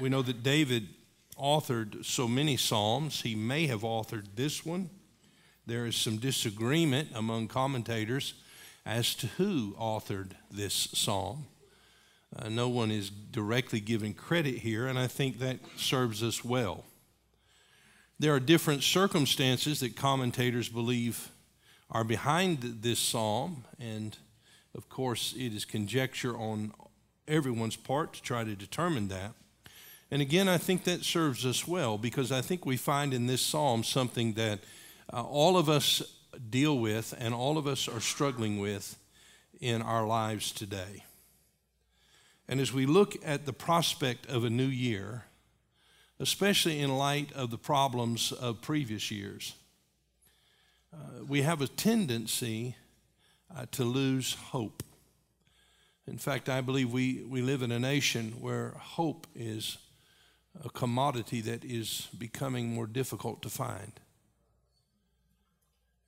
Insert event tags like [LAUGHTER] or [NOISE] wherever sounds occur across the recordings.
we know that David authored so many Psalms. He may have authored this one. There is some disagreement among commentators as to who authored this psalm. Uh, no one is directly given credit here, and I think that serves us well. There are different circumstances that commentators believe are behind this psalm, and of course, it is conjecture on everyone's part to try to determine that. And again, I think that serves us well because I think we find in this psalm something that uh, all of us deal with and all of us are struggling with in our lives today. And as we look at the prospect of a new year, especially in light of the problems of previous years, uh, we have a tendency uh, to lose hope. In fact, I believe we, we live in a nation where hope is a commodity that is becoming more difficult to find.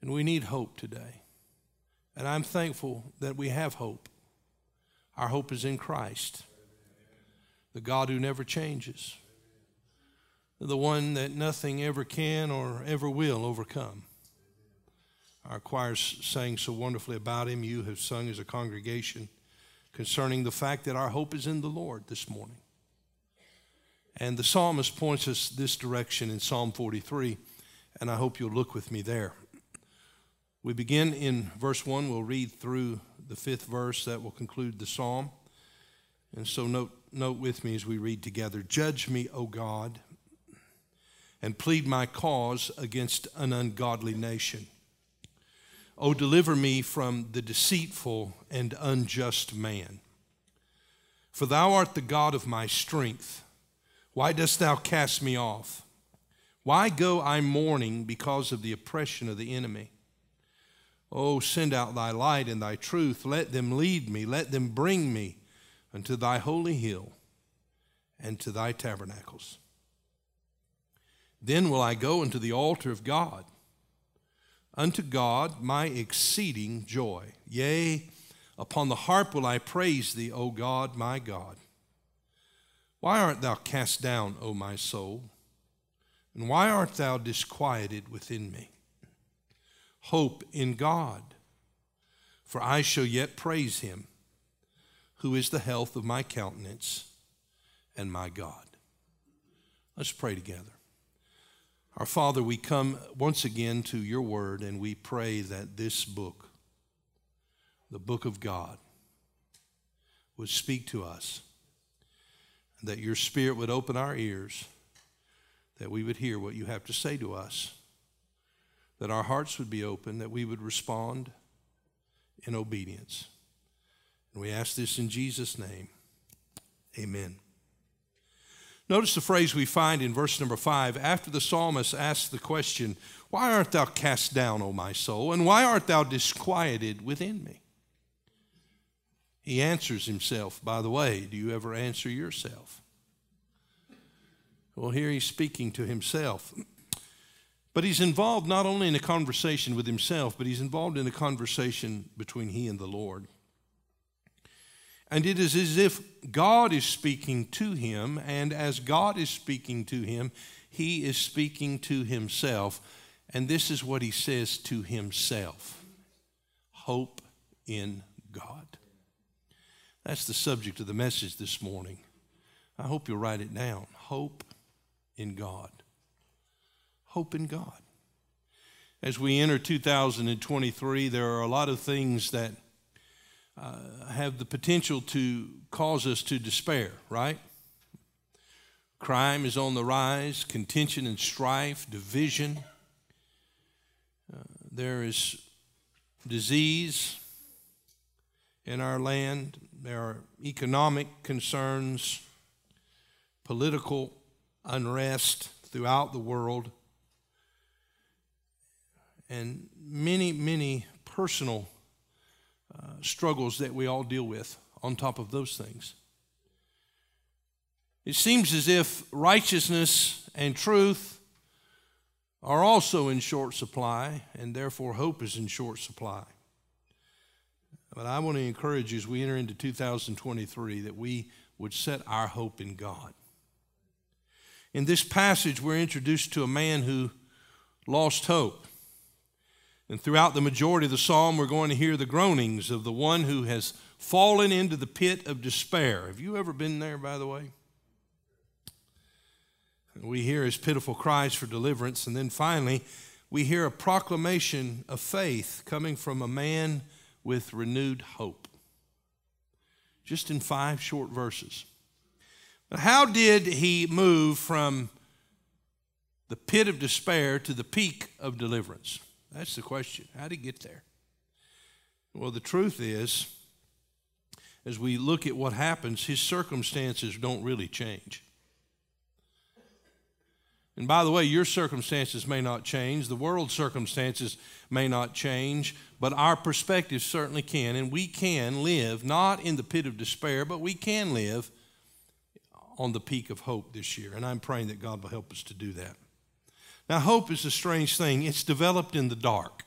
And we need hope today. And I'm thankful that we have hope. Our hope is in Christ, the God who never changes, the one that nothing ever can or ever will overcome. Our choir sang so wonderfully about him. You have sung as a congregation concerning the fact that our hope is in the Lord this morning. And the psalmist points us this direction in Psalm 43, and I hope you'll look with me there. We begin in verse 1. We'll read through the fifth verse that will conclude the psalm. And so note, note with me as we read together Judge me, O God, and plead my cause against an ungodly nation. O deliver me from the deceitful and unjust man. For thou art the God of my strength. Why dost thou cast me off? Why go I mourning because of the oppression of the enemy? Oh, send out thy light and thy truth. Let them lead me. Let them bring me unto thy holy hill and to thy tabernacles. Then will I go unto the altar of God, unto God my exceeding joy. Yea, upon the harp will I praise thee, O God, my God. Why art thou cast down, O my soul? And why art thou disquieted within me? hope in God. For I shall yet praise him, who is the health of my countenance and my God. Let's pray together. Our Father, we come once again to your word and we pray that this book, the book of God, would speak to us, that your spirit would open our ears, that we would hear what you have to say to us that our hearts would be open, that we would respond in obedience. And we ask this in Jesus' name. Amen. Notice the phrase we find in verse number five after the psalmist asks the question, Why art thou cast down, O my soul, and why art thou disquieted within me? He answers himself, by the way. Do you ever answer yourself? Well, here he's speaking to himself. But he's involved not only in a conversation with himself, but he's involved in a conversation between he and the Lord. And it is as if God is speaking to him, and as God is speaking to him, he is speaking to himself. And this is what he says to himself Hope in God. That's the subject of the message this morning. I hope you'll write it down. Hope in God hope in God. As we enter 2023, there are a lot of things that uh, have the potential to cause us to despair, right? Crime is on the rise, contention and strife, division. Uh, there is disease in our land, there are economic concerns, political unrest throughout the world, and many, many personal uh, struggles that we all deal with on top of those things. It seems as if righteousness and truth are also in short supply, and therefore hope is in short supply. But I want to encourage you as we enter into 2023 that we would set our hope in God. In this passage, we're introduced to a man who lost hope. And throughout the majority of the psalm, we're going to hear the groanings of the one who has fallen into the pit of despair. Have you ever been there, by the way? We hear his pitiful cries for deliverance, and then finally, we hear a proclamation of faith coming from a man with renewed hope. Just in five short verses. But how did he move from the pit of despair to the peak of deliverance? That's the question. How did he get there? Well, the truth is, as we look at what happens, his circumstances don't really change. And by the way, your circumstances may not change, the world's circumstances may not change, but our perspective certainly can. And we can live not in the pit of despair, but we can live on the peak of hope this year. And I'm praying that God will help us to do that. Now, hope is a strange thing, it's developed in the dark.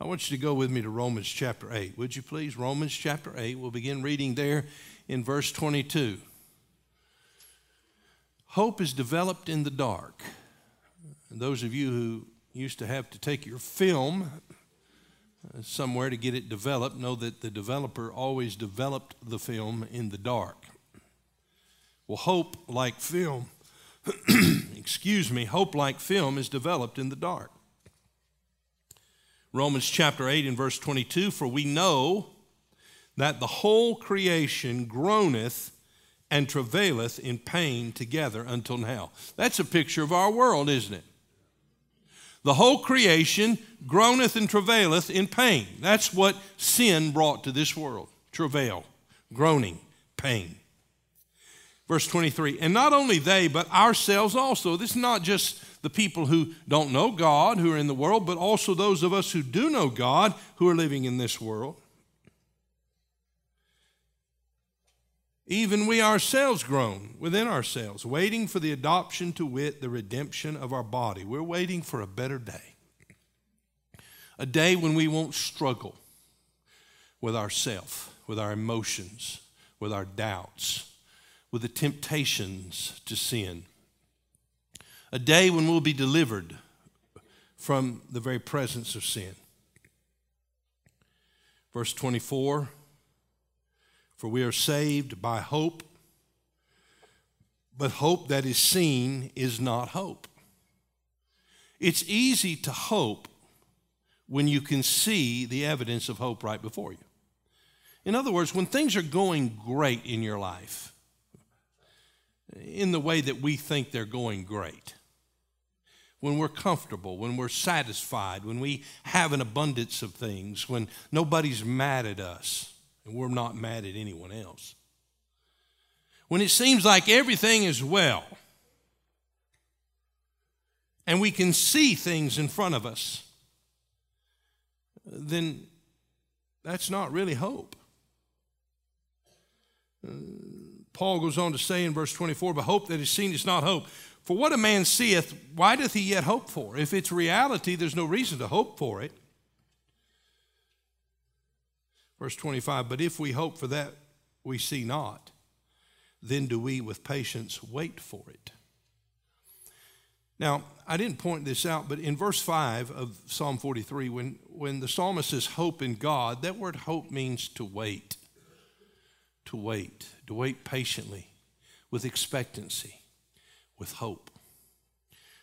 I want you to go with me to Romans chapter 8. Would you please? Romans chapter 8. We'll begin reading there in verse 22. Hope is developed in the dark. And those of you who used to have to take your film somewhere to get it developed know that the developer always developed the film in the dark. Well, hope like film, [CLEARS THROAT] excuse me, hope like film is developed in the dark. Romans chapter 8 and verse 22 For we know that the whole creation groaneth and travaileth in pain together until now. That's a picture of our world, isn't it? The whole creation groaneth and travaileth in pain. That's what sin brought to this world travail, groaning, pain. Verse 23 And not only they, but ourselves also. This is not just the people who don't know God, who are in the world, but also those of us who do know God, who are living in this world. Even we ourselves groan within ourselves, waiting for the adoption to wit, the redemption of our body. We're waiting for a better day. A day when we won't struggle with ourself, with our emotions, with our doubts, with the temptations to sin. A day when we'll be delivered from the very presence of sin. Verse 24 for we are saved by hope, but hope that is seen is not hope. It's easy to hope when you can see the evidence of hope right before you. In other words, when things are going great in your life, in the way that we think they're going great, when we're comfortable, when we're satisfied, when we have an abundance of things, when nobody's mad at us, and we're not mad at anyone else. When it seems like everything is well, and we can see things in front of us, then that's not really hope. Paul goes on to say in verse 24, but hope that is seen is not hope. For what a man seeth, why doth he yet hope for? If it's reality, there's no reason to hope for it. Verse 25, but if we hope for that we see not, then do we with patience wait for it. Now, I didn't point this out, but in verse 5 of Psalm 43, when, when the psalmist says hope in God, that word hope means to wait. To wait, to wait patiently, with expectancy, with hope.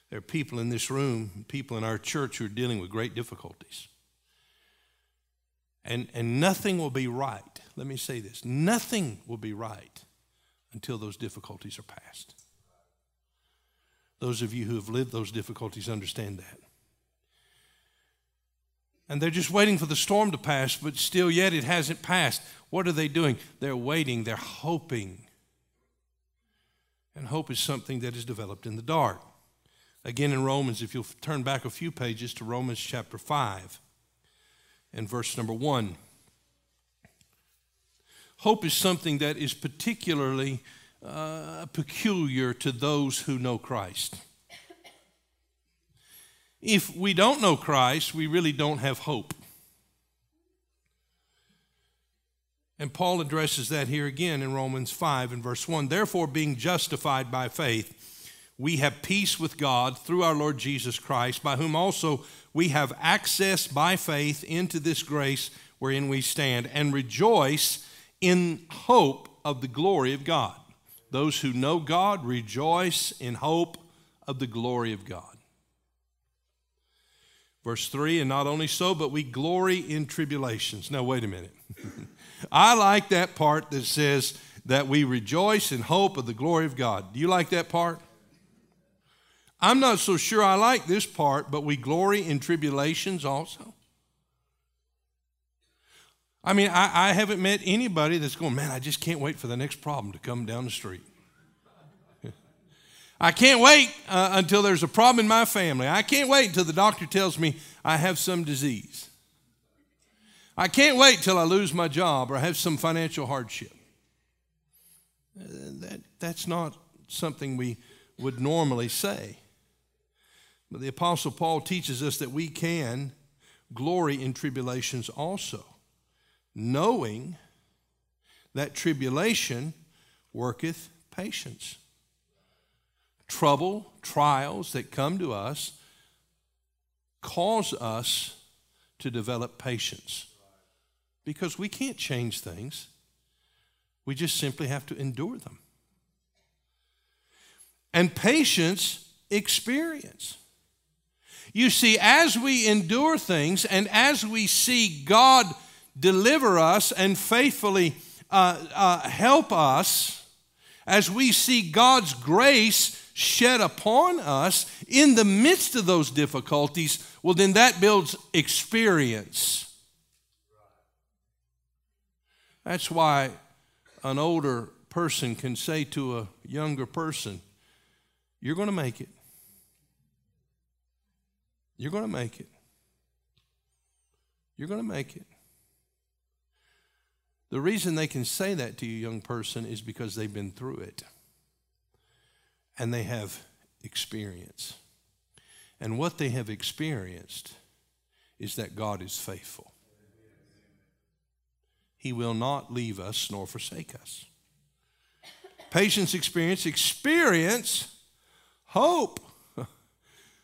There are people in this room, people in our church who are dealing with great difficulties. And, and nothing will be right. Let me say this nothing will be right until those difficulties are past. Those of you who have lived those difficulties understand that. And they're just waiting for the storm to pass, but still yet it hasn't passed. What are they doing? They're waiting, they're hoping. And hope is something that is developed in the dark. Again, in Romans, if you'll turn back a few pages to Romans chapter 5 and verse number 1. Hope is something that is particularly uh, peculiar to those who know Christ. If we don't know Christ, we really don't have hope. And Paul addresses that here again in Romans 5 and verse 1. Therefore, being justified by faith, we have peace with God through our Lord Jesus Christ, by whom also we have access by faith into this grace wherein we stand, and rejoice in hope of the glory of God. Those who know God rejoice in hope of the glory of God. Verse 3 And not only so, but we glory in tribulations. Now, wait a minute. [LAUGHS] I like that part that says that we rejoice in hope of the glory of God. Do you like that part? I'm not so sure I like this part, but we glory in tribulations also. I mean, I, I, haven't met anybody that's going, man, I just can't wait for the next problem to come down the street. [LAUGHS] I can't wait uh, until there's a problem in my family. I can't wait until the doctor tells me I have some disease. I can't wait till I lose my job or have some financial hardship. Uh, that, that's not something we would normally say. But the Apostle Paul teaches us that we can glory in tribulations also, knowing that tribulation worketh patience. Trouble, trials that come to us cause us to develop patience because we can't change things. We just simply have to endure them. And patience, experience. You see, as we endure things and as we see God deliver us and faithfully uh, uh, help us, as we see God's grace shed upon us in the midst of those difficulties, well, then that builds experience. That's why an older person can say to a younger person, You're going to make it. You're going to make it. You're going to make it. The reason they can say that to you, young person, is because they've been through it and they have experience. And what they have experienced is that God is faithful. He will not leave us nor forsake us. Patience, experience, experience, hope.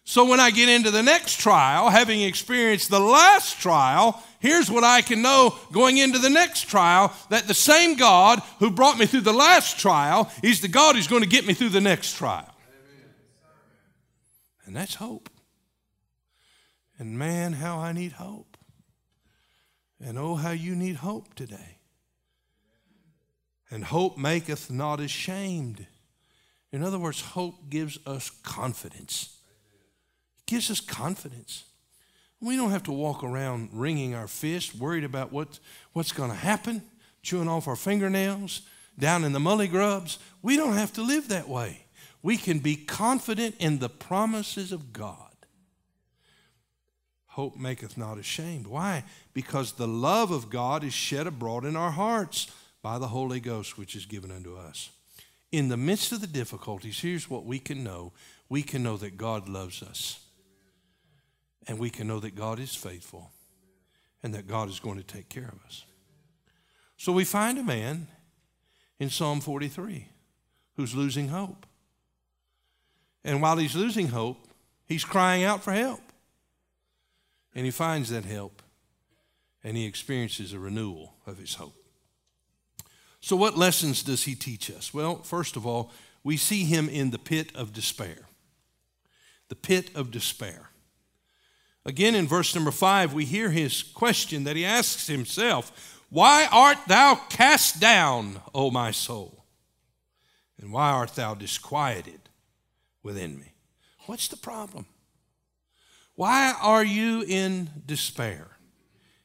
So when I get into the next trial, having experienced the last trial, here's what I can know going into the next trial that the same God who brought me through the last trial is the God who's going to get me through the next trial. And that's hope. And man, how I need hope. And oh, how you need hope today. And hope maketh not ashamed. In other words, hope gives us confidence. Gives us confidence. We don't have to walk around wringing our fists, worried about what, what's going to happen, chewing off our fingernails, down in the mully grubs. We don't have to live that way. We can be confident in the promises of God. Hope maketh not ashamed. Why? Because the love of God is shed abroad in our hearts by the Holy Ghost, which is given unto us. In the midst of the difficulties, here's what we can know we can know that God loves us, and we can know that God is faithful, and that God is going to take care of us. So we find a man in Psalm 43 who's losing hope. And while he's losing hope, he's crying out for help. And he finds that help and he experiences a renewal of his hope. So, what lessons does he teach us? Well, first of all, we see him in the pit of despair. The pit of despair. Again, in verse number five, we hear his question that he asks himself Why art thou cast down, O my soul? And why art thou disquieted within me? What's the problem? Why are you in despair?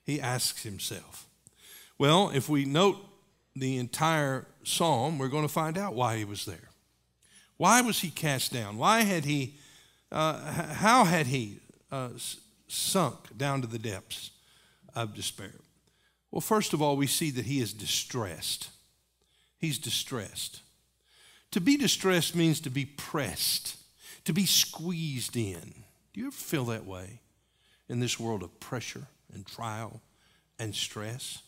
He asks himself. Well, if we note the entire psalm, we're going to find out why he was there. Why was he cast down? Why had he, uh, how had he uh, sunk down to the depths of despair? Well, first of all, we see that he is distressed. He's distressed. To be distressed means to be pressed, to be squeezed in. Do you ever feel that way in this world of pressure and trial and stress?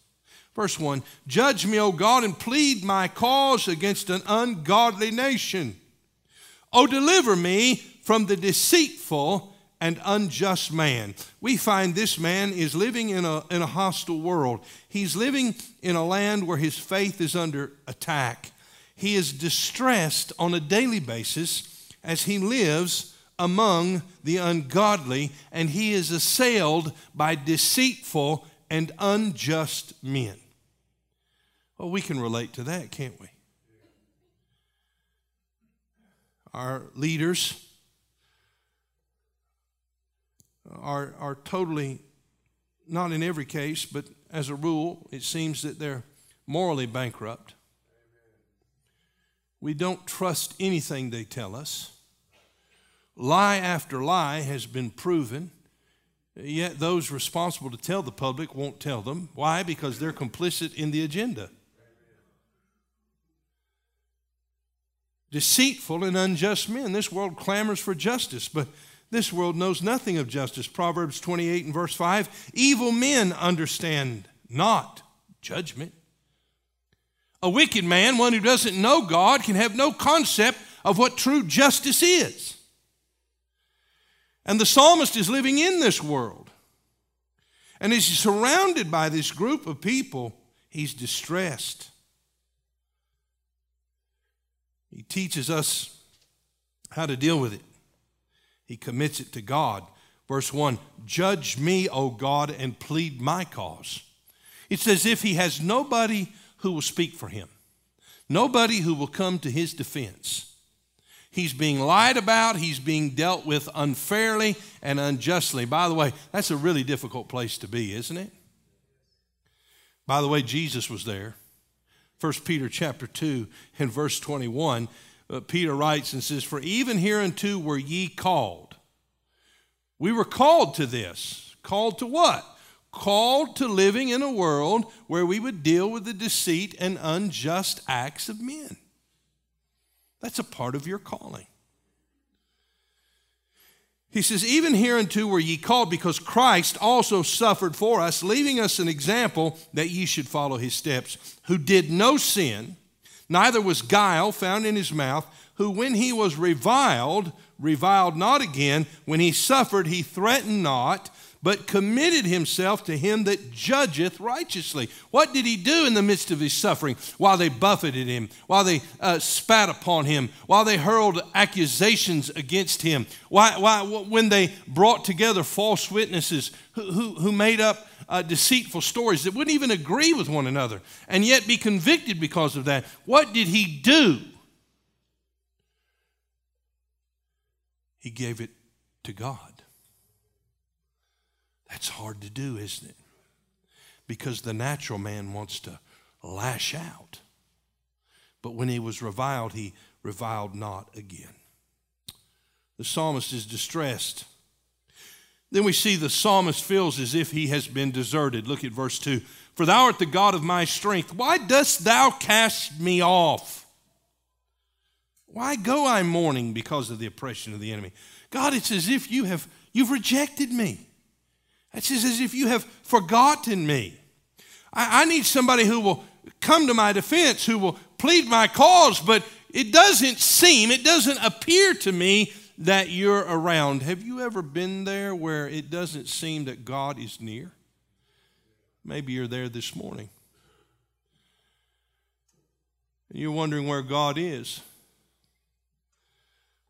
Verse 1 Judge me, O God, and plead my cause against an ungodly nation. O deliver me from the deceitful and unjust man. We find this man is living in a, in a hostile world. He's living in a land where his faith is under attack. He is distressed on a daily basis as he lives among the ungodly, and he is assailed by deceitful and unjust men. Well, we can relate to that, can't we? Our leaders are, are totally, not in every case, but as a rule, it seems that they're morally bankrupt. We don't trust anything they tell us. Lie after lie has been proven, yet those responsible to tell the public won't tell them. Why? Because they're complicit in the agenda. deceitful and unjust men. This world clamors for justice, but this world knows nothing of justice. Proverbs 28 and verse 5 Evil men understand not judgment. A wicked man, one who doesn't know God, can have no concept of what true justice is. And the psalmist is living in this world. And as he's surrounded by this group of people, he's distressed. He teaches us how to deal with it. He commits it to God. Verse 1 Judge me, O God, and plead my cause. It's as if he has nobody who will speak for him, nobody who will come to his defense. He's being lied about, he's being dealt with unfairly and unjustly. By the way, that's a really difficult place to be, isn't it? By the way, Jesus was there. 1 Peter chapter 2 and verse 21, uh, Peter writes and says, For even hereunto were ye called. We were called to this. Called to what? Called to living in a world where we would deal with the deceit and unjust acts of men. That's a part of your calling. He says, Even hereunto were ye called, because Christ also suffered for us, leaving us an example that ye should follow his steps, who did no sin, neither was guile found in his mouth, who when he was reviled, reviled not again, when he suffered, he threatened not but committed himself to him that judgeth righteously. What did he do in the midst of his suffering while they buffeted him, while they uh, spat upon him, while they hurled accusations against him, why, why, when they brought together false witnesses who, who, who made up uh, deceitful stories that wouldn't even agree with one another and yet be convicted because of that? What did he do? He gave it to God. That's hard to do, isn't it? Because the natural man wants to lash out. But when he was reviled, he reviled not again. The psalmist is distressed. Then we see the psalmist feels as if he has been deserted. Look at verse 2. For thou art the God of my strength. Why dost thou cast me off? Why go I mourning because of the oppression of the enemy? God, it's as if you have you've rejected me. It's as if you have forgotten me. I, I need somebody who will come to my defense, who will plead my cause, but it doesn't seem, it doesn't appear to me that you're around. Have you ever been there where it doesn't seem that God is near? Maybe you're there this morning. And you're wondering where God is.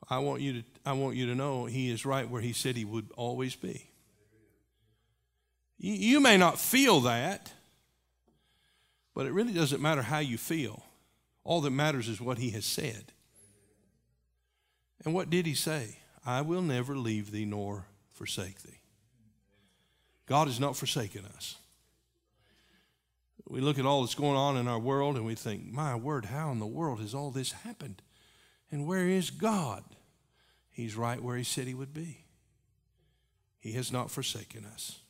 I want you to I want you to know he is right where he said he would always be. You may not feel that, but it really doesn't matter how you feel. All that matters is what he has said. And what did he say? I will never leave thee nor forsake thee. God has not forsaken us. We look at all that's going on in our world and we think, my word, how in the world has all this happened? And where is God? He's right where He said He would be. He has not forsaken us.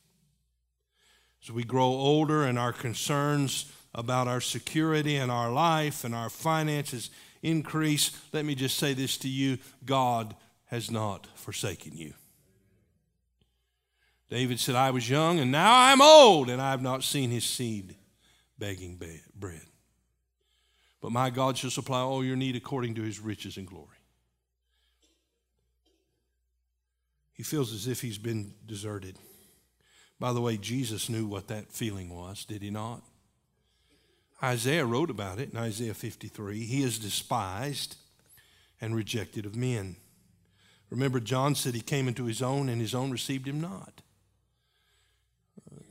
As we grow older and our concerns about our security and our life and our finances increase, let me just say this to you God has not forsaken you. David said, I was young and now I'm old, and I have not seen his seed begging bread. But my God shall supply all your need according to his riches and glory. He feels as if he's been deserted. By the way, Jesus knew what that feeling was, did he not? Isaiah wrote about it in Isaiah 53. He is despised and rejected of men. Remember, John said he came into his own, and his own received him not.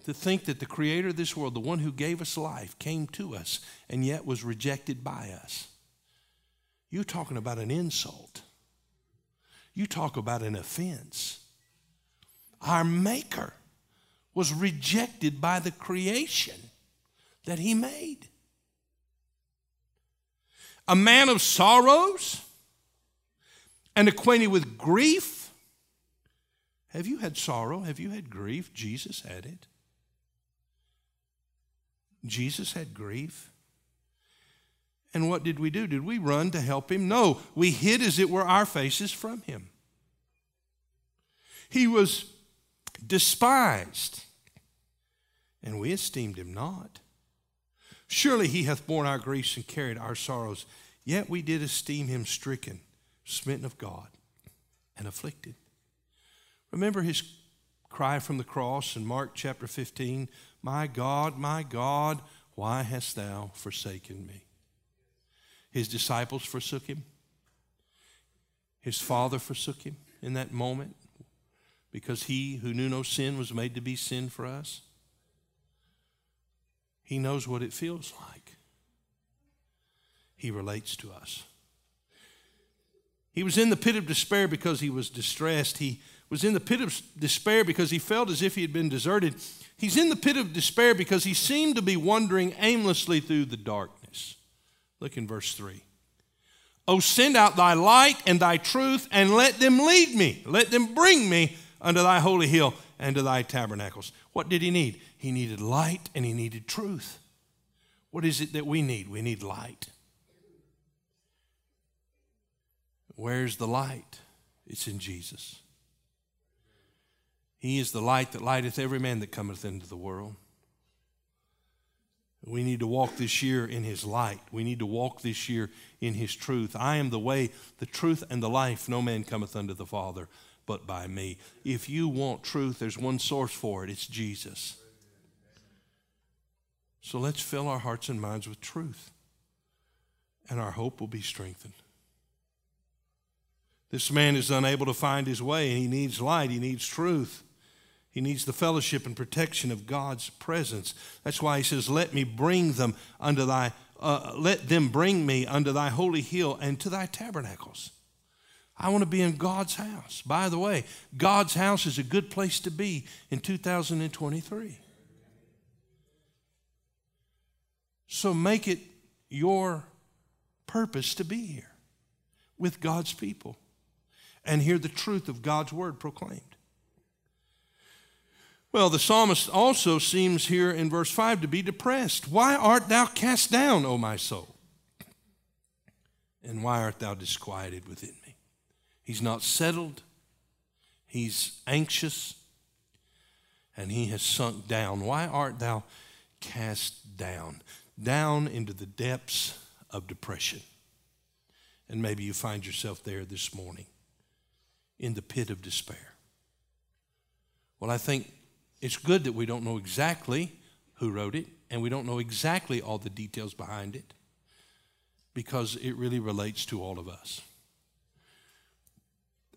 To think that the creator of this world, the one who gave us life, came to us and yet was rejected by us. You're talking about an insult. You talk about an offense. Our Maker was rejected by the creation that He made. A man of sorrows and acquainted with grief. Have you had sorrow? Have you had grief? Jesus had it. Jesus had grief. And what did we do? Did we run to help him? No, we hid as it were our faces from him. He was despised, and we esteemed him not. Surely he hath borne our griefs and carried our sorrows, yet we did esteem him stricken, smitten of God, and afflicted. Remember his cry from the cross in Mark chapter 15 My God, my God, why hast thou forsaken me? His disciples forsook him. His father forsook him in that moment because he who knew no sin was made to be sin for us. He knows what it feels like. He relates to us. He was in the pit of despair because he was distressed. He was in the pit of despair because he felt as if he had been deserted. He's in the pit of despair because he seemed to be wandering aimlessly through the darkness. Look in verse 3. Oh, send out thy light and thy truth, and let them lead me. Let them bring me unto thy holy hill and to thy tabernacles. What did he need? He needed light and he needed truth. What is it that we need? We need light. Where's the light? It's in Jesus. He is the light that lighteth every man that cometh into the world. We need to walk this year in His light. We need to walk this year in His truth. I am the way, the truth, and the life. No man cometh unto the Father but by me. If you want truth, there's one source for it it's Jesus. So let's fill our hearts and minds with truth, and our hope will be strengthened. This man is unable to find his way, and he needs light, he needs truth. He needs the fellowship and protection of God's presence. That's why he says, Let me bring them unto thy, uh, let them bring me unto thy holy hill and to thy tabernacles. I want to be in God's house. By the way, God's house is a good place to be in 2023. So make it your purpose to be here with God's people and hear the truth of God's word proclaimed. Well, the psalmist also seems here in verse 5 to be depressed. Why art thou cast down, O my soul? And why art thou disquieted within me? He's not settled, he's anxious, and he has sunk down. Why art thou cast down? Down into the depths of depression. And maybe you find yourself there this morning in the pit of despair. Well, I think it's good that we don't know exactly who wrote it and we don't know exactly all the details behind it because it really relates to all of us.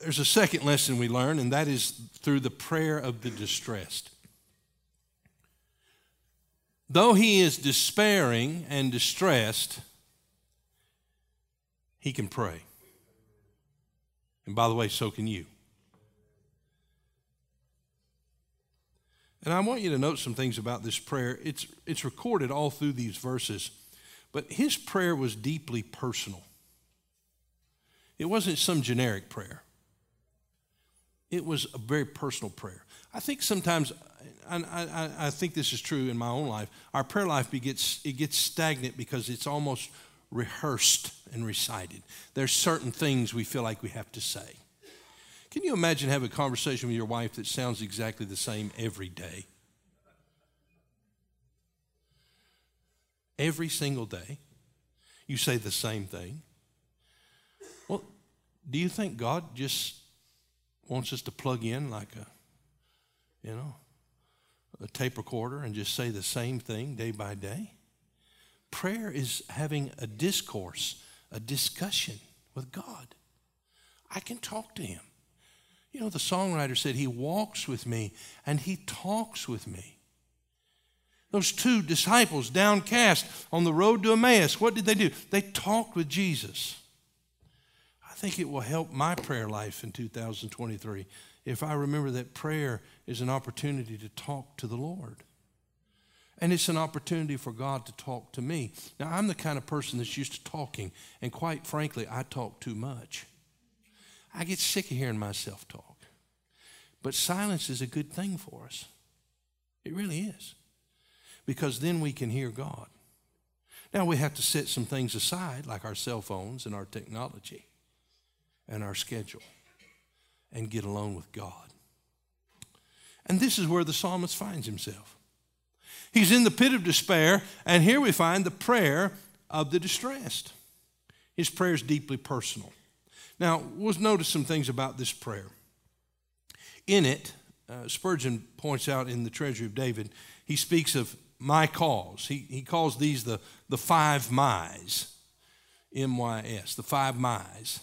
There's a second lesson we learn, and that is through the prayer of the distressed. Though he is despairing and distressed, he can pray. And by the way, so can you. And I want you to note some things about this prayer. It's, it's recorded all through these verses, but his prayer was deeply personal. It wasn't some generic prayer, it was a very personal prayer. I think sometimes, I, I, I think this is true in my own life, our prayer life gets, it gets stagnant because it's almost rehearsed and recited. There's certain things we feel like we have to say. Can you imagine having a conversation with your wife that sounds exactly the same every day? Every single day, you say the same thing. Well, do you think God just wants us to plug in like a, you know, a tape recorder and just say the same thing day by day? Prayer is having a discourse, a discussion with God. I can talk to Him. You know, the songwriter said, He walks with me and He talks with me. Those two disciples, downcast on the road to Emmaus, what did they do? They talked with Jesus. I think it will help my prayer life in 2023 if I remember that prayer is an opportunity to talk to the Lord. And it's an opportunity for God to talk to me. Now, I'm the kind of person that's used to talking, and quite frankly, I talk too much. I get sick of hearing myself talk. But silence is a good thing for us. It really is. Because then we can hear God. Now we have to set some things aside, like our cell phones and our technology and our schedule, and get alone with God. And this is where the psalmist finds himself. He's in the pit of despair, and here we find the prayer of the distressed. His prayer is deeply personal. Now, we'll notice some things about this prayer. In it, uh, Spurgeon points out in the Treasury of David, he speaks of my cause. He, he calls these the, the five my's, M Y S, the five my's.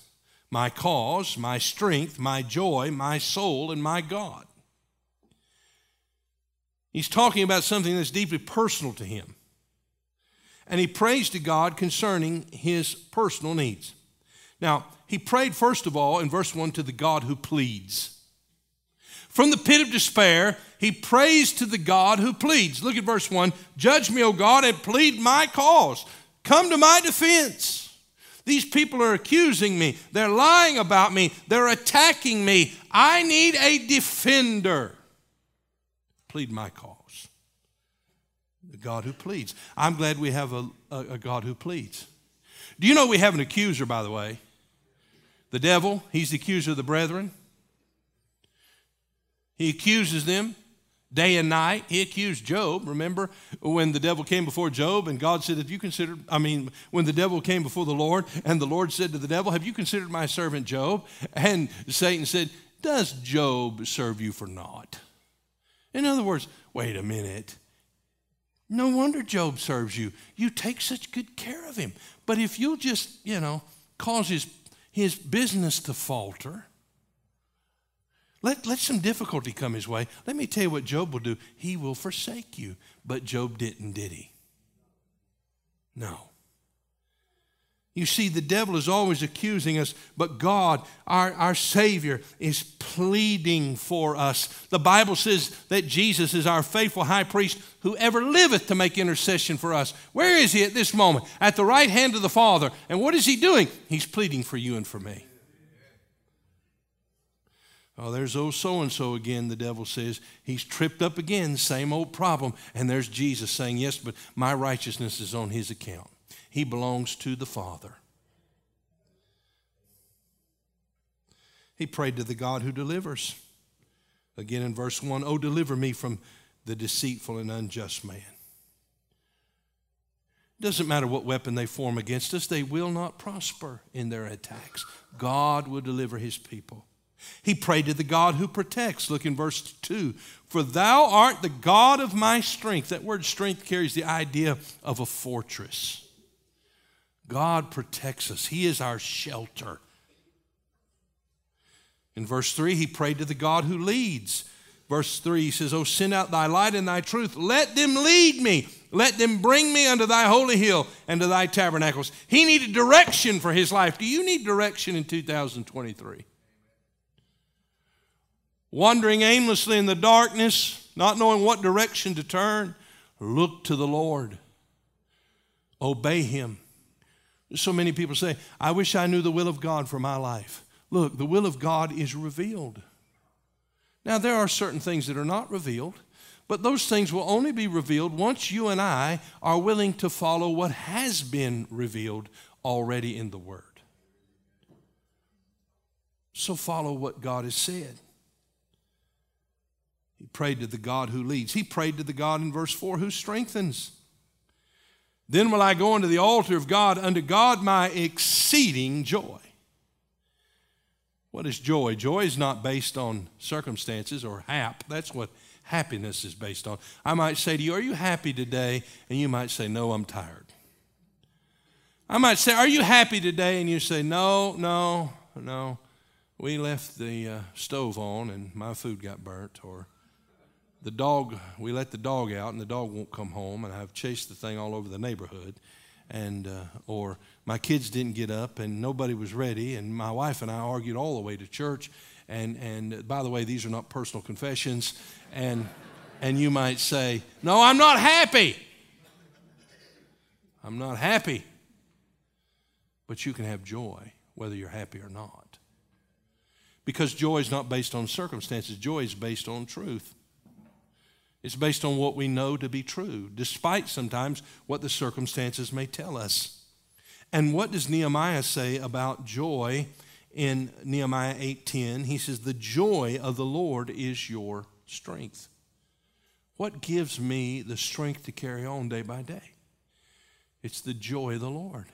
My cause, my strength, my joy, my soul, and my God. He's talking about something that's deeply personal to him. And he prays to God concerning his personal needs. Now, he prayed, first of all, in verse 1, to the God who pleads. From the pit of despair, he prays to the God who pleads. Look at verse 1 Judge me, O God, and plead my cause. Come to my defense. These people are accusing me. They're lying about me. They're attacking me. I need a defender. Plead my cause. The God who pleads. I'm glad we have a, a, a God who pleads. Do you know we have an accuser, by the way? The devil, he's the accuser of the brethren. He accuses them day and night. He accused Job. Remember when the devil came before Job and God said, Have you considered, I mean, when the devil came before the Lord and the Lord said to the devil, Have you considered my servant Job? And Satan said, Does Job serve you for naught? In other words, wait a minute. No wonder Job serves you. You take such good care of him. But if you'll just, you know, cause his his business to falter. Let, let some difficulty come his way. Let me tell you what Job will do. He will forsake you. But Job didn't, did he? No. You see, the devil is always accusing us, but God, our, our Savior, is pleading for us. The Bible says that Jesus is our faithful high priest who ever liveth to make intercession for us. Where is he at this moment? At the right hand of the Father. And what is he doing? He's pleading for you and for me. Oh, there's old so and so again, the devil says. He's tripped up again, same old problem. And there's Jesus saying, Yes, but my righteousness is on his account. He belongs to the Father. He prayed to the God who delivers. Again in verse 1 Oh, deliver me from the deceitful and unjust man. It doesn't matter what weapon they form against us, they will not prosper in their attacks. God will deliver his people. He prayed to the God who protects. Look in verse 2 For thou art the God of my strength. That word strength carries the idea of a fortress. God protects us, He is our shelter. In verse 3, he prayed to the God who leads. Verse 3, he says, Oh, send out thy light and thy truth. Let them lead me. Let them bring me unto thy holy hill and to thy tabernacles. He needed direction for his life. Do you need direction in 2023? Wandering aimlessly in the darkness, not knowing what direction to turn, look to the Lord. Obey him So many people say, I wish I knew the will of God for my life. Look, the will of God is revealed. Now, there are certain things that are not revealed, but those things will only be revealed once you and I are willing to follow what has been revealed already in the Word. So follow what God has said. He prayed to the God who leads. He prayed to the God in verse 4 who strengthens. Then will I go unto the altar of God, unto God my exceeding joy. What is joy? Joy is not based on circumstances or hap. That's what happiness is based on. I might say to you, Are you happy today? And you might say, No, I'm tired. I might say, Are you happy today? And you say, No, no, no. We left the uh, stove on and my food got burnt. Or the dog, we let the dog out and the dog won't come home. And I've chased the thing all over the neighborhood. And, uh, or my kids didn't get up and nobody was ready. And my wife and I argued all the way to church. And, and by the way, these are not personal confessions. And, and you might say, No, I'm not happy. I'm not happy. But you can have joy whether you're happy or not. Because joy is not based on circumstances, joy is based on truth. It's based on what we know to be true, despite sometimes what the circumstances may tell us. And what does Nehemiah say about joy in Nehemiah 8:10? He says, "The joy of the Lord is your strength." What gives me the strength to carry on day by day? It's the joy of the Lord.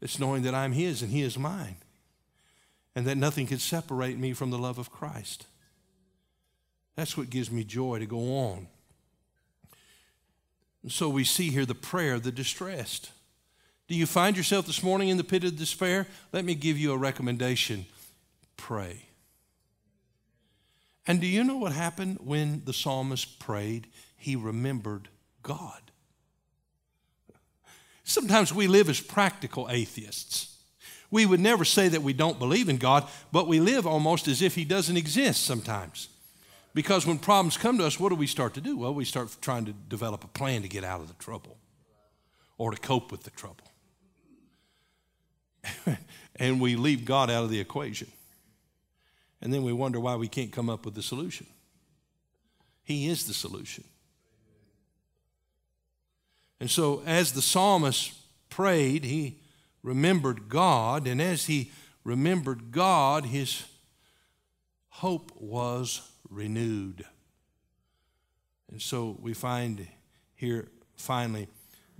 It's knowing that I'm His and He is mine, and that nothing can separate me from the love of Christ. That's what gives me joy to go on. And so we see here the prayer of the distressed. Do you find yourself this morning in the pit of despair? Let me give you a recommendation pray. And do you know what happened when the psalmist prayed? He remembered God. Sometimes we live as practical atheists. We would never say that we don't believe in God, but we live almost as if He doesn't exist sometimes. Because when problems come to us, what do we start to do? Well, we start trying to develop a plan to get out of the trouble or to cope with the trouble. [LAUGHS] and we leave God out of the equation. And then we wonder why we can't come up with the solution. He is the solution. And so, as the psalmist prayed, he remembered God, and as he remembered God, his hope was renewed. And so we find here finally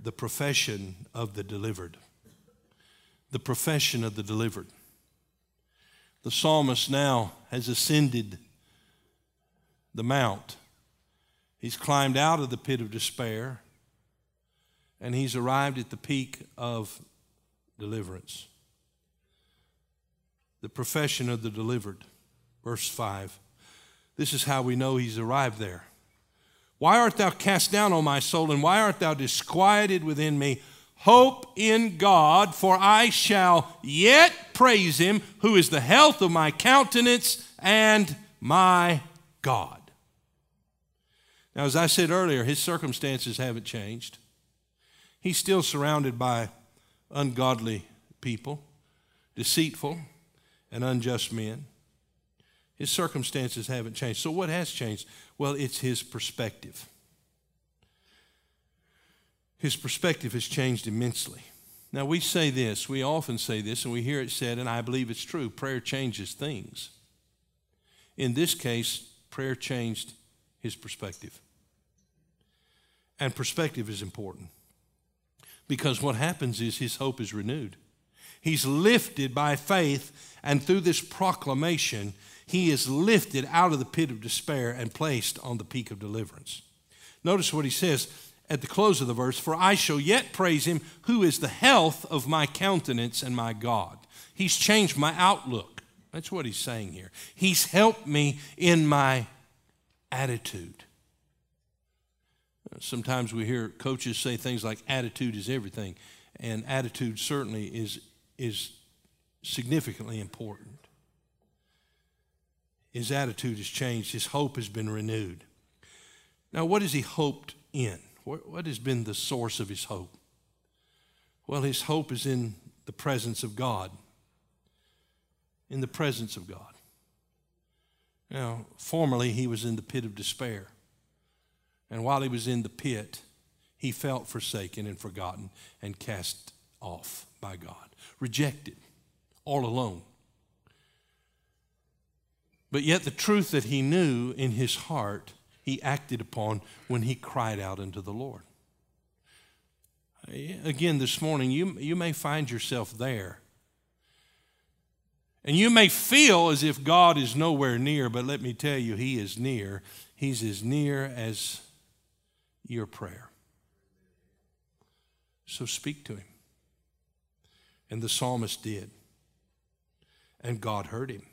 the profession of the delivered. The profession of the delivered. The psalmist now has ascended the mount. He's climbed out of the pit of despair and he's arrived at the peak of deliverance. The profession of the delivered. Verse 5. This is how we know he's arrived there. Why art thou cast down, O my soul, and why art thou disquieted within me? Hope in God, for I shall yet praise him, who is the health of my countenance and my God. Now, as I said earlier, his circumstances haven't changed. He's still surrounded by ungodly people, deceitful and unjust men. His circumstances haven't changed. So, what has changed? Well, it's his perspective. His perspective has changed immensely. Now, we say this, we often say this, and we hear it said, and I believe it's true prayer changes things. In this case, prayer changed his perspective. And perspective is important. Because what happens is his hope is renewed. He's lifted by faith, and through this proclamation, he is lifted out of the pit of despair and placed on the peak of deliverance. Notice what he says at the close of the verse For I shall yet praise him who is the health of my countenance and my God. He's changed my outlook. That's what he's saying here. He's helped me in my attitude. Sometimes we hear coaches say things like attitude is everything, and attitude certainly is, is significantly important. His attitude has changed, his hope has been renewed. Now, what has he hoped in? What, has been the source of his hope? Well, his hope is in the presence of God. In the presence of God. Now, formerly he was in the pit of despair. And while he was in the pit, he felt forsaken and forgotten and cast off by God, rejected, all alone. But yet, the truth that he knew in his heart, he acted upon when he cried out unto the Lord. Again, this morning, you, you may find yourself there. And you may feel as if God is nowhere near, but let me tell you, He is near. He's as near as your prayer. So speak to Him. And the psalmist did. And God heard him.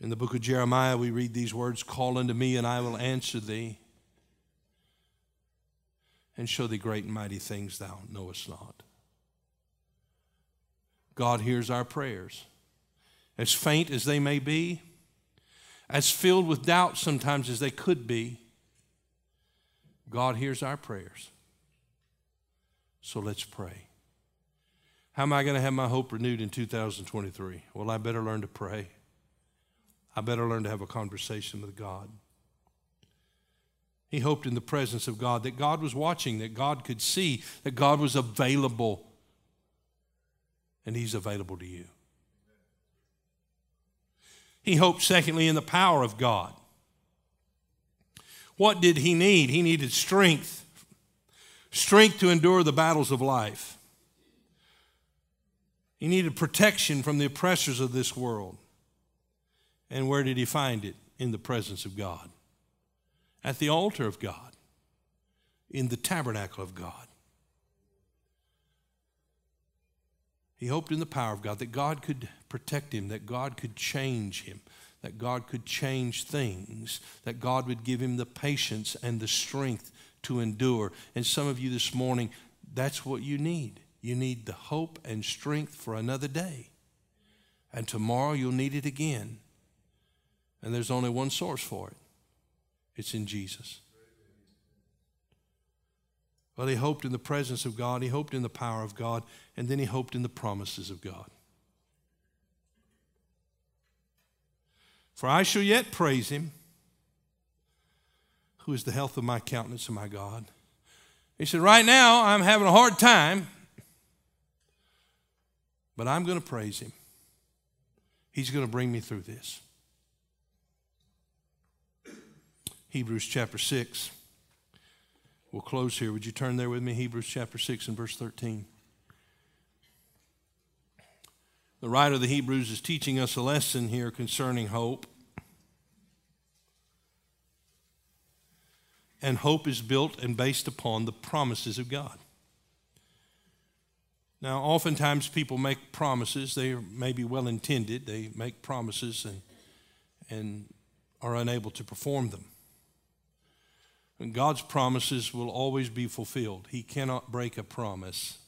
In the book of Jeremiah, we read these words Call unto me, and I will answer thee, and show thee great and mighty things thou knowest not. God hears our prayers. As faint as they may be, as filled with doubt sometimes as they could be, God hears our prayers. So let's pray. How am I going to have my hope renewed in 2023? Well, I better learn to pray. I better learn to have a conversation with God. He hoped in the presence of God that God was watching, that God could see, that God was available and He's available to you. He hoped, secondly, in the power of God. What did he need? He needed strength strength to endure the battles of life. He needed protection from the oppressors of this world. And where did he find it? In the presence of God, at the altar of God, in the tabernacle of God. He hoped in the power of God that God could protect him, that God could change him, that God could change things, that God would give him the patience and the strength to endure. And some of you this morning, that's what you need. You need the hope and strength for another day. And tomorrow you'll need it again. And there's only one source for it it's in Jesus. Well, he hoped in the presence of God, he hoped in the power of God, and then he hoped in the promises of God. For I shall yet praise him, who is the health of my countenance and my God. He said, Right now, I'm having a hard time, but I'm going to praise him. He's going to bring me through this. Hebrews chapter 6. We'll close here. Would you turn there with me? Hebrews chapter 6 and verse 13. The writer of the Hebrews is teaching us a lesson here concerning hope. And hope is built and based upon the promises of God. Now, oftentimes people make promises. They may be well intended. They make promises and, and are unable to perform them. God's promises will always be fulfilled. He cannot break a promise.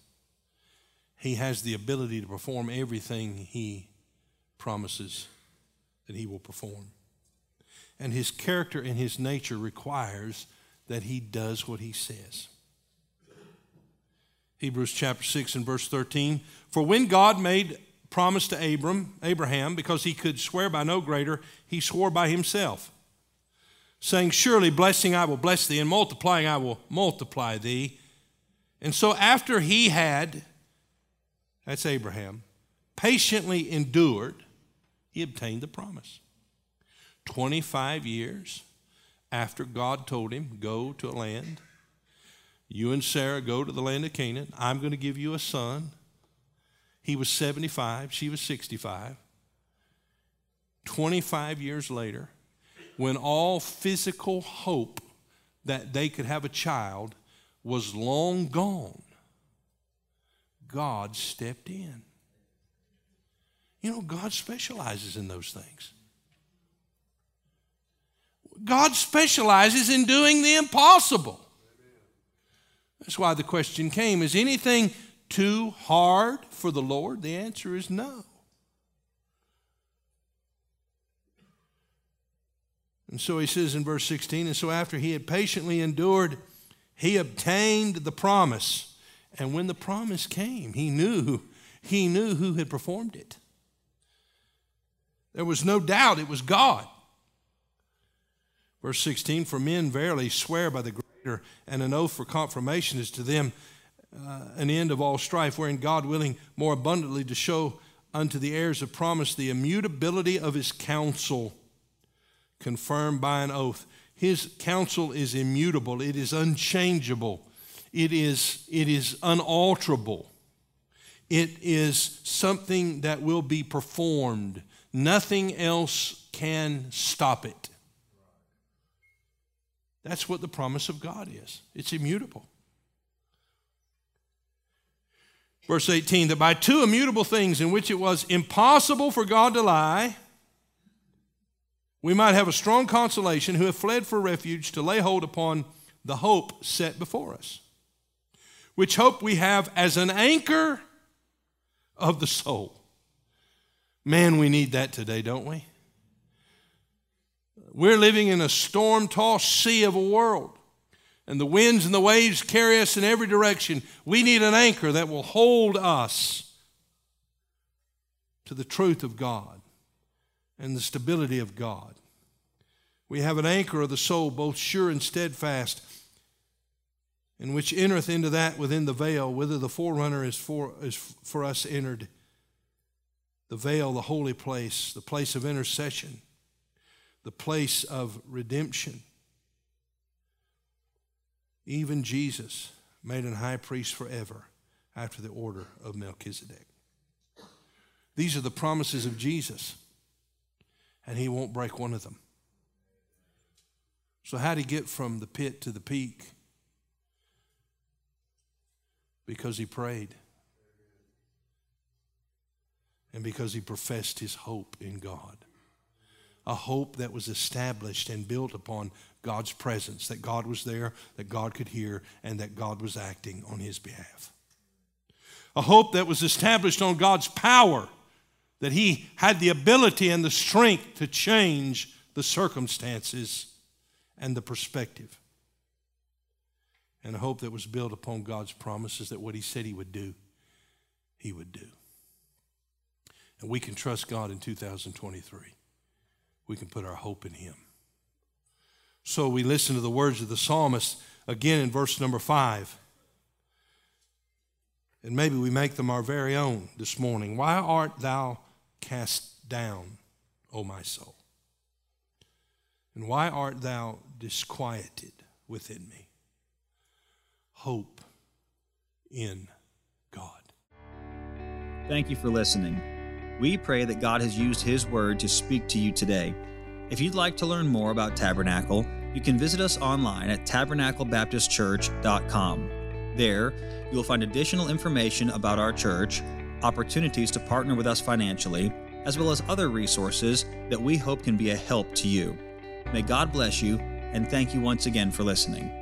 He has the ability to perform everything He promises that He will perform. And His character and His nature requires that He does what He says. Hebrews chapter 6 and verse 13. For when God made promise to Abram, Abraham, because he could swear by no greater, he swore by himself saying, Surely blessing I will bless thee, and multiplying I will multiply thee. And so after he had, that's Abraham, patiently endured, he obtained the promise. 25 years after God told him, Go to a land, you and Sarah go to the land of Canaan, I'm going to give you a son. He was 75, she was 65. 25 years later, when all physical hope that they could have a child was long gone, God stepped in. You know, God specializes in those things. God specializes in doing the impossible. That's why the question came Is anything too hard for the Lord? The answer is no. And so he says in verse 16, and so after he had patiently endured, he obtained the promise. And when the promise came, he knew, he knew who had performed it. There was no doubt it was God. Verse 16 For men verily swear by the greater, and an oath for confirmation is to them uh, an end of all strife, wherein God willing more abundantly to show unto the heirs of promise the immutability of his counsel, confirmed by an oath. His counsel is immutable, it is unchangeable, it is, it is unalterable. It is something that will be performed. Nothing else can stop it. That's what the promise of God is it's immutable. Verse 18 that by two immutable things in which it was impossible for God to lie, we might have a strong consolation who have fled for refuge to lay hold upon the hope set before us, which hope we have as an anchor of the soul. Man, we need that today, don't we? We're living in a storm tossed sea of a world, and the winds and the waves carry us in every direction. We need an anchor that will hold us to the truth of God and the stability of God. We have an anchor of the soul, both sure and steadfast, in which entereth into that within the veil, whither the forerunner is for, is for us entered. The veil, the holy place, the place of intercession the place of redemption. Even Jesus made an high priest forever after the order of Melchizedek. These are the promises of Jesus, and he won't break one of them. So, how did he get from the pit to the peak? Because he prayed and because he professed his hope in God a hope that was established and built upon God's presence, that God was there, that God could hear, and that God was acting on his behalf. A hope that was established on God's power, that he had the ability and the strength to change the circumstances and the perspective. And a hope that was built upon God's promises that what he said he would do, he would do. And we can trust God in 2023 we can put our hope in Him. So we listen to the words of the psalmist again in verse number five. And maybe we make them our very own this morning. Why art thou cast down, O my soul? And why art thou disquieted within me? Hope in God. Thank you for listening. We pray that God has used His Word to speak to you today. If you'd like to learn more about Tabernacle, you can visit us online at tabernaclebaptistchurch.com. There, you'll find additional information about our church, opportunities to partner with us financially, as well as other resources that we hope can be a help to you. May God bless you, and thank you once again for listening.